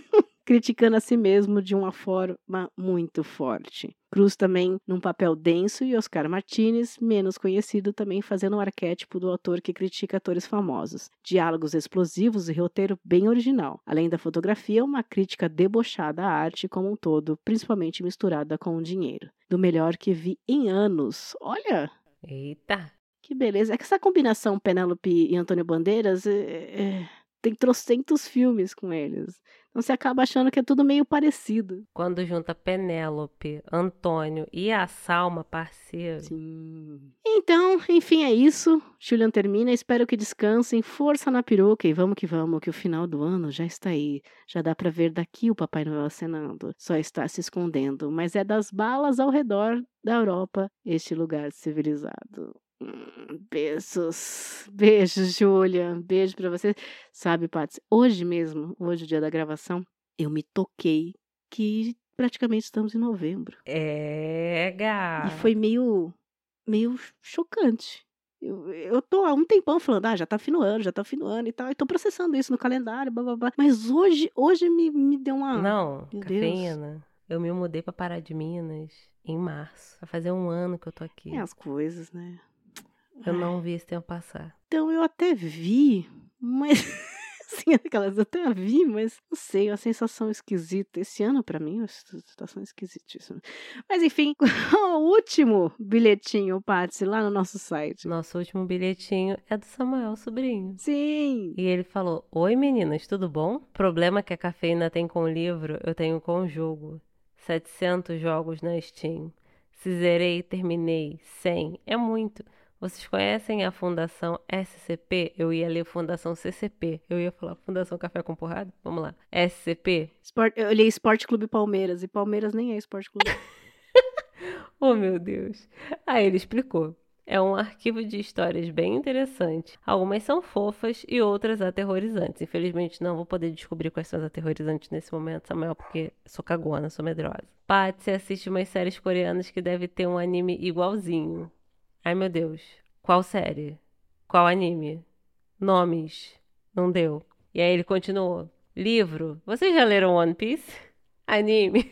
Criticando a si mesmo de uma forma muito forte. Cruz também num papel denso e Oscar Martinez, menos conhecido, também fazendo o arquétipo do autor que critica atores famosos. Diálogos explosivos e roteiro bem original. Além da fotografia, uma crítica debochada à arte como um todo, principalmente misturada com o dinheiro. Do melhor que vi em anos. Olha, Eita. que beleza. É que essa combinação Penélope e Antônio Bandeiras é, é, tem trocentos filmes com eles. Então você acaba achando que é tudo meio parecido. Quando junta Penélope, Antônio e a Salma, parceiro. Sim. Então, enfim, é isso. Julian termina. Espero que descansem. Força na peruca e vamos que vamos, que o final do ano já está aí. Já dá pra ver daqui o Papai Noel acenando. Só está se escondendo. Mas é das balas ao redor da Europa este lugar civilizado. Hum, Beijos. Beijos, Julia. Beijo pra você. Sabe, Patsy, hoje mesmo, hoje, o dia da gravação, eu me toquei que praticamente estamos em novembro. É, gata. E foi meio, meio chocante. Eu, eu tô há um tempão falando, ah, já tá fim do ano, já tá fim do ano e tal. E tô processando isso no calendário, blá, blá, blá. Mas hoje, hoje me, me deu uma... Não, Meu cafeína. Eu me mudei pra Pará de Minas em março. Vai fazer um ano que eu tô aqui. É as coisas, né? Eu não vi esse tempo passar. Então eu até vi, mas... Assim, aquelas eu até vi, mas não sei, uma sensação esquisita. Esse ano, pra mim, é uma situação esquisitíssima. Mas enfim, o último bilhetinho, Patsy, lá no nosso site. Nosso último bilhetinho é do Samuel Sobrinho. Sim! E ele falou: Oi meninas, tudo bom? Problema que a cafeína tem com o livro, eu tenho com o jogo. 700 jogos na Steam. Se zerei, terminei. 100. É muito. Vocês conhecem a Fundação SCP? Eu ia ler Fundação CCP. Eu ia falar Fundação Café com Porrada? Vamos lá. SCP? Sport, eu olhei Esporte Clube Palmeiras, e Palmeiras nem é Esporte Clube. Oh, meu Deus. Aí ele explicou. É um arquivo de histórias bem interessante. Algumas são fofas e outras aterrorizantes. Infelizmente, não vou poder descobrir quais são as aterrorizantes nesse momento, Samuel, porque sou cagona, sou medrosa. Patsy assiste umas séries coreanas que deve ter um anime igualzinho. Ai, meu Deus. Qual série? Qual anime? Nomes. Não deu. E aí ele continuou. Livro. Vocês já leram One Piece? Anime.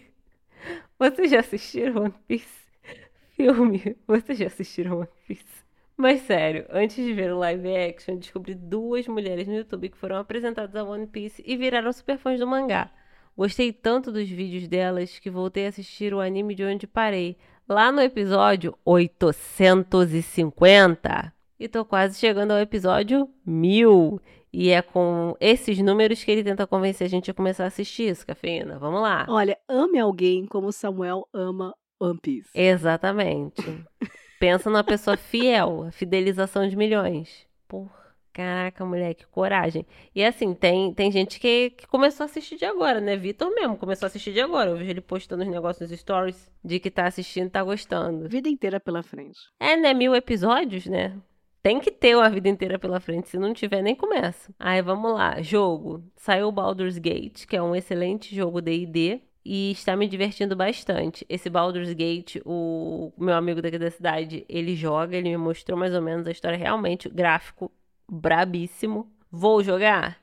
Vocês já assistiram One Piece? Filme. Vocês já assistiram One Piece? Mas sério, antes de ver o live action, descobri duas mulheres no YouTube que foram apresentadas a One Piece e viraram super fãs do mangá. Gostei tanto dos vídeos delas que voltei a assistir o anime de onde parei, lá no episódio 850. E tô quase chegando ao episódio 1000. E é com esses números que ele tenta convencer a gente a começar a assistir isso, cafeína. Vamos lá. Olha, ame alguém como Samuel ama One Piece. Exatamente. Pensa numa pessoa fiel, a fidelização de milhões. Porra, caraca, mulher, que coragem. E assim, tem, tem gente que, que começou a assistir de agora, né? Vitor mesmo começou a assistir de agora. Eu vejo ele postando os negócios nos stories de que tá assistindo e tá gostando. Vida inteira pela frente. É, né? Mil episódios, né? Tem que ter uma vida inteira pela frente, se não tiver, nem começa. Aí vamos lá, jogo. Saiu o Baldur's Gate, que é um excelente jogo D&D e está me divertindo bastante. Esse Baldur's Gate, o meu amigo daqui da cidade, ele joga, ele me mostrou mais ou menos a história realmente, gráfico brabíssimo. Vou jogar?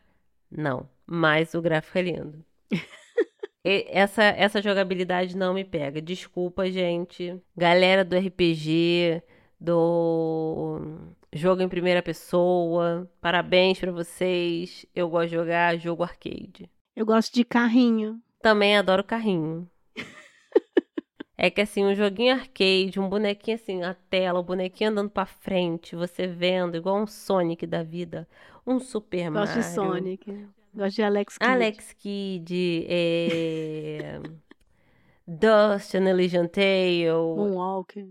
Não, mas o gráfico é lindo. Essa, essa jogabilidade não me pega. Desculpa, gente. Galera do RPG, do jogo em primeira pessoa, parabéns pra vocês. Eu gosto de jogar jogo arcade. Eu gosto de carrinho. Também adoro carrinho. É que assim, um joguinho arcade, um bonequinho assim, a tela, o bonequinho andando pra frente, você vendo, igual um Sonic da vida, um Super Gosto de Mario. Sonic. Gosto de Alex Kidd. Alex Kidd, é... Dust, An Elysian Tale. Moonwalker.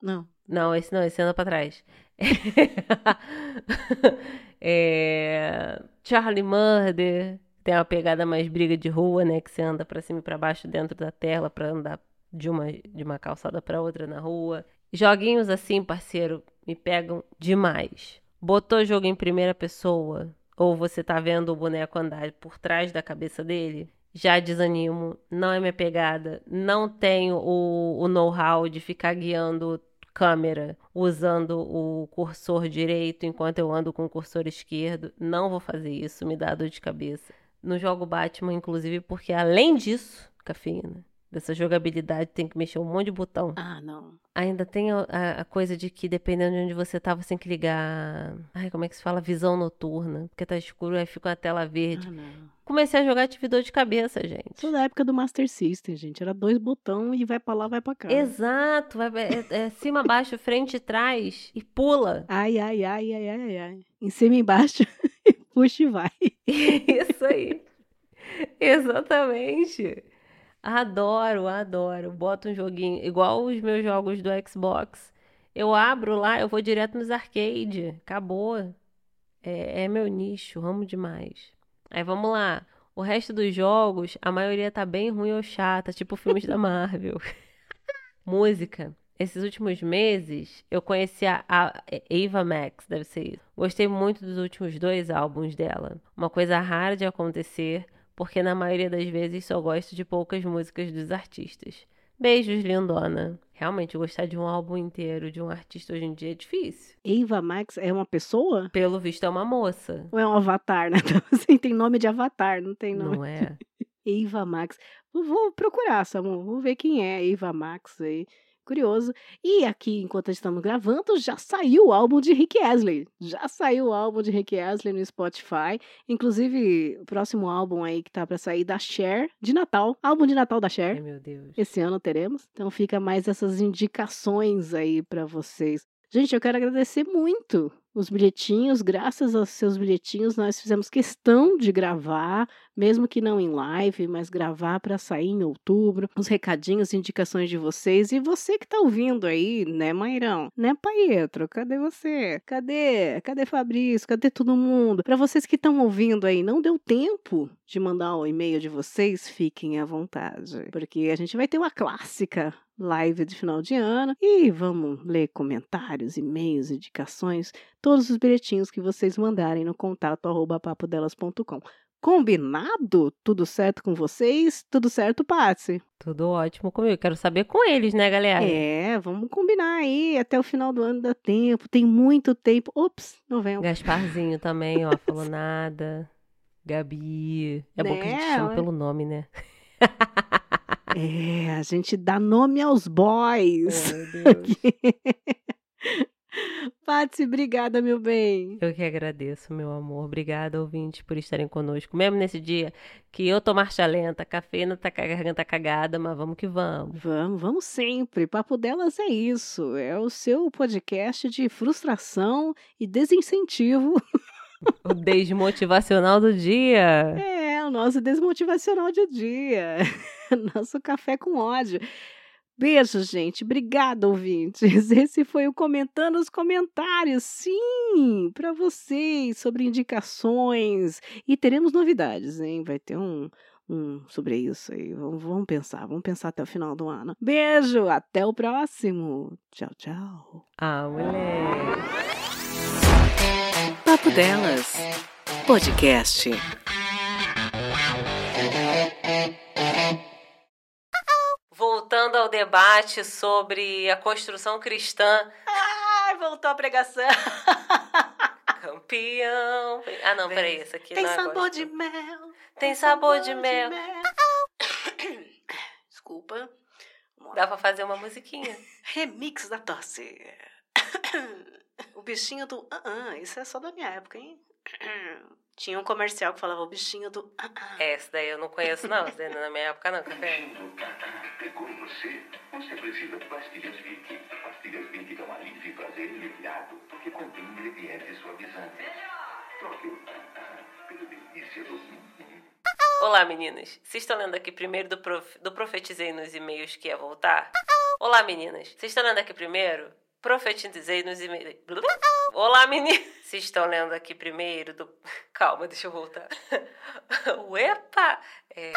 Não. Não, esse não, esse anda pra trás. É, Charlie Murder. Tem uma pegada mais briga de rua, né? Que você anda pra cima e pra baixo dentro da tela pra andar de uma, de uma calçada pra outra na rua. Joguinhos assim, parceiro, me pegam demais. Botou jogo em primeira pessoa, ou você tá vendo o boneco andar por trás da cabeça dele, já desanimo. Não é minha pegada. Não tenho o, o know-how de ficar guiando câmera usando o cursor direito enquanto eu ando com o cursor esquerdo. Não vou fazer isso, me dá dor de cabeça. No jogo Batman, inclusive, porque além disso, cafeína, dessa jogabilidade, tem que mexer um monte de botão. Ah, não. Ainda tem a, a- coisa de que dependendo de onde você tá, você tem que ligar. Ai, como é que se fala? Visão noturna. Porque tá escuro, aí fica uma tela verde. Ah, não. Comecei a jogar, tive dor de cabeça, gente. Sou da época do Master System, gente. Era dois botões e vai pra lá, vai pra cá. Exato, vai, é, é cima, baixo, frente e trás e pula. Ai, ai, ai, ai, ai, ai. Em cima e embaixo. Puxa e vai. Isso aí. Exatamente. Adoro, adoro. Boto um joguinho, igual os meus jogos do Xbox. Eu abro lá, eu vou direto nos arcade. Acabou. É, é meu nicho, amo demais. Aí vamos lá. O resto dos jogos, a maioria tá bem ruim ou chata, tipo filmes da Marvel. Música. Esses últimos meses, eu conheci a, a Ava Max, deve ser isso. Gostei muito dos últimos dois álbuns dela. Uma coisa rara de acontecer, porque na maioria das vezes só gosto de poucas músicas dos artistas. Beijos, lindona. Realmente, gostar de um álbum inteiro de um artista hoje em dia é difícil. Ava Max é uma pessoa? Pelo visto, é uma moça. Ou é um avatar, né? Assim, tem nome de avatar, não tem nome. Não é? Ava Max. Vou procurar, Samu. Vou ver quem é Ava Max aí. Curioso. E aqui, enquanto estamos gravando, já saiu o álbum de Rick Astley. Já saiu o álbum de Rick Astley no Spotify. Inclusive, o próximo álbum aí que tá pra sair da Cher, de Natal. Álbum de Natal da Cher. Ai, meu Deus. Esse ano teremos. Então fica mais essas indicações aí pra vocês. Gente, eu quero agradecer muito os bilhetinhos. Graças aos seus bilhetinhos, nós fizemos questão de gravar, mesmo que não em live, mas gravar para sair em outubro. Os recadinhos, indicações de vocês. E você que tá ouvindo aí, né, Mairão? Né, Pietro? Cadê você? Cadê? Cadê Fabrício? Cadê todo mundo? Para vocês que estão ouvindo aí, não deu tempo de mandar o e-mail de vocês, fiquem à vontade. Porque a gente vai ter uma clássica live de final de ano e vamos ler comentários, e-mails, indicações, todos os bilhetinhos que vocês mandarem no contato papodelas.com. Combinado? Tudo certo com vocês? Tudo certo, Patsy? Tudo ótimo comigo. Quero saber com eles, né, galera? É, vamos combinar aí. Até o final do ano dá tempo. Tem muito tempo. Ops, novembro. Gasparzinho também, ó, falou nada. Gabi. É bom que a gente Né, chama pelo nome, né? É, a gente dá nome aos boys. meu Deus. Patsy, obrigada, meu bem. Eu que agradeço, meu amor. Obrigada, ouvintes, por estarem conosco. Mesmo nesse dia que eu tô marcha lenta, a cafeína tá com a garganta cagada, mas vamos que vamos. Vamos, vamos sempre. Papo delas é isso. É o seu podcast de frustração e desincentivo. O desmotivacional do dia. É, o nosso desmotivacional de dia. Nosso café com ódio. Beijo, gente. Obrigada, ouvintes. Esse foi o Comentando os Comentários. Sim, para vocês, sobre indicações. E teremos novidades, hein? Vai ter um, um sobre isso aí. Vamos, vamos pensar, vamos pensar até o final do ano. Beijo, até o próximo. Tchau, tchau. Ah, moleque. Papo Delas. Podcast. Voltando ao debate sobre a construção cristã. Ai, voltou a pregação. Campeão. Ah, não, peraí, esse aqui Tem não é sabor agora. de mel. Tem sabor de mel. mel. Desculpa. Dá pra fazer uma musiquinha. Remix da tosse. O bichinho do. Ah, ah, isso é só da minha época, hein? Tinha um comercial que falava o bichinho do. Ah, ah. Essa daí eu não conheço, não. Essa daí não é na minha época, não, café. Pegou você? Você precisa de pastilhas Vick. Pastilhas Vick dão alívio e prazer imediato, porque contém ingredientes suavizantes. Troque o pela delícia do... Olá, meninas. Vocês estão lendo aqui primeiro do, prof... do Profetizei nos e-mails que ia voltar? Olá, meninas. Vocês estão lendo aqui primeiro? Profetizei nos e-mails. Olá, meninas. Vocês estão lendo aqui primeiro do. Calma, deixa eu voltar. Uepa! É.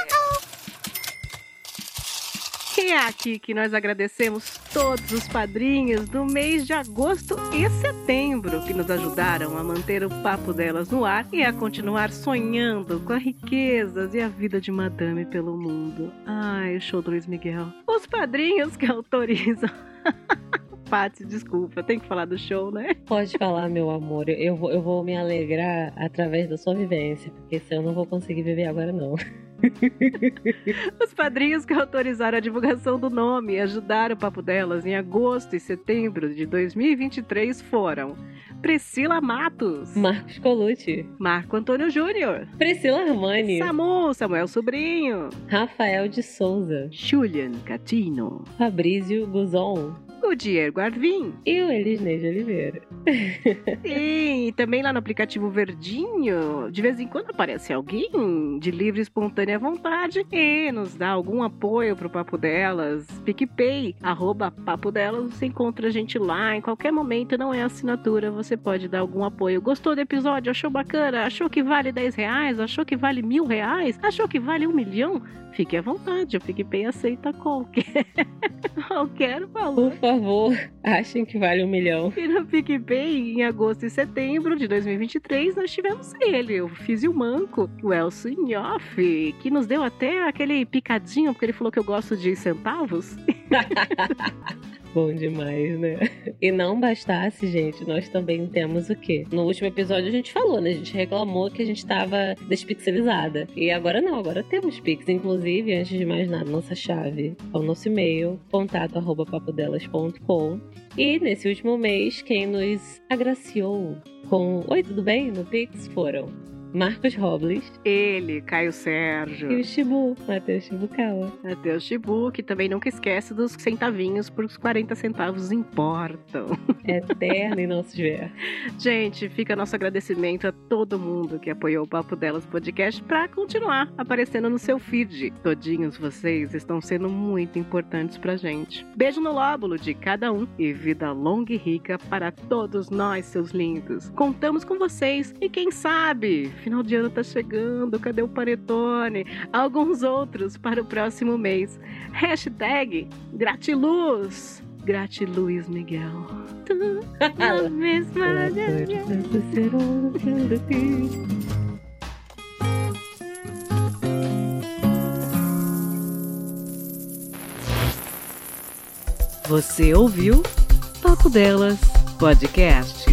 E é aqui que nós agradecemos todos os padrinhos do mês de agosto e setembro que nos ajudaram a manter o papo delas no ar e a continuar sonhando com as riquezas e a vida de madame pelo mundo. Ai, o show do Luiz Miguel. Os padrinhos que autorizam. Paty, desculpa, tem que falar do show, né? Pode falar, meu amor. Eu vou, eu vou me alegrar através da sua vivência, porque senão eu não vou conseguir viver agora, não. Os padrinhos que autorizaram a divulgação do nome e ajudaram o papo delas em agosto e setembro de 2023 foram Priscila Matos, Marcos Colucci, Marco Antônio Júnior, Priscila Armani, Samu, Samuel Sobrinho, Rafael de Souza, Julian Catino, Fabrício Guzon, o Diego Arvim e o Elisnei de Oliveira. e também lá no aplicativo Verdinho, de vez em quando aparece alguém de livre, espontânea vontade e nos dá algum apoio pro Papo Delas. PicPay, arroba Papo Delas, você encontra a gente lá em qualquer momento, não é assinatura, você pode dar algum apoio. Gostou do episódio? Achou bacana? Achou que vale 10 reais? Achou que vale mil reais? Achou que vale um milhão? Fique à vontade, o PicPay aceita qualquer, qualquer valor. Por favor, achem que vale um milhão. E no PicPay, em agosto e setembro de 2023, nós tivemos ele, o Fizio Manco, o Elcio Inhoff, que nos deu até aquele picadinho, porque ele falou que eu gosto de centavos. Bom demais, né? E não bastasse, gente, nós também temos o quê? No último episódio a gente falou, né? A gente reclamou que a gente tava despixelizada. E agora não, agora temos Pix. Inclusive, antes de mais nada, nossa chave é o nosso e-mail, contato papodelas.com. E nesse último mês, quem nos agraciou com Oi, tudo bem? no Pix foram Marcos Robles. Ele, Caio Sérgio. E o Shibu, Matheus Shibukawa. Matheus Shibu, que também nunca esquece dos centavinhos, porque os 40 centavos importam. Eterno em nossos ver. Gente, fica nosso agradecimento a todo mundo que apoiou o Papo Delas Podcast para continuar aparecendo no seu feed. Todinhos vocês estão sendo muito importantes pra gente. Beijo no lóbulo de cada um e vida longa e rica para todos nós, seus lindos. Contamos com vocês e quem sabe final de ano tá chegando, cadê o panetone? Alguns outros para o próximo mês. Hashtag gratiluz. Gratiluz Miguel. Na mesma Você ouviu Papo Delas Podcast.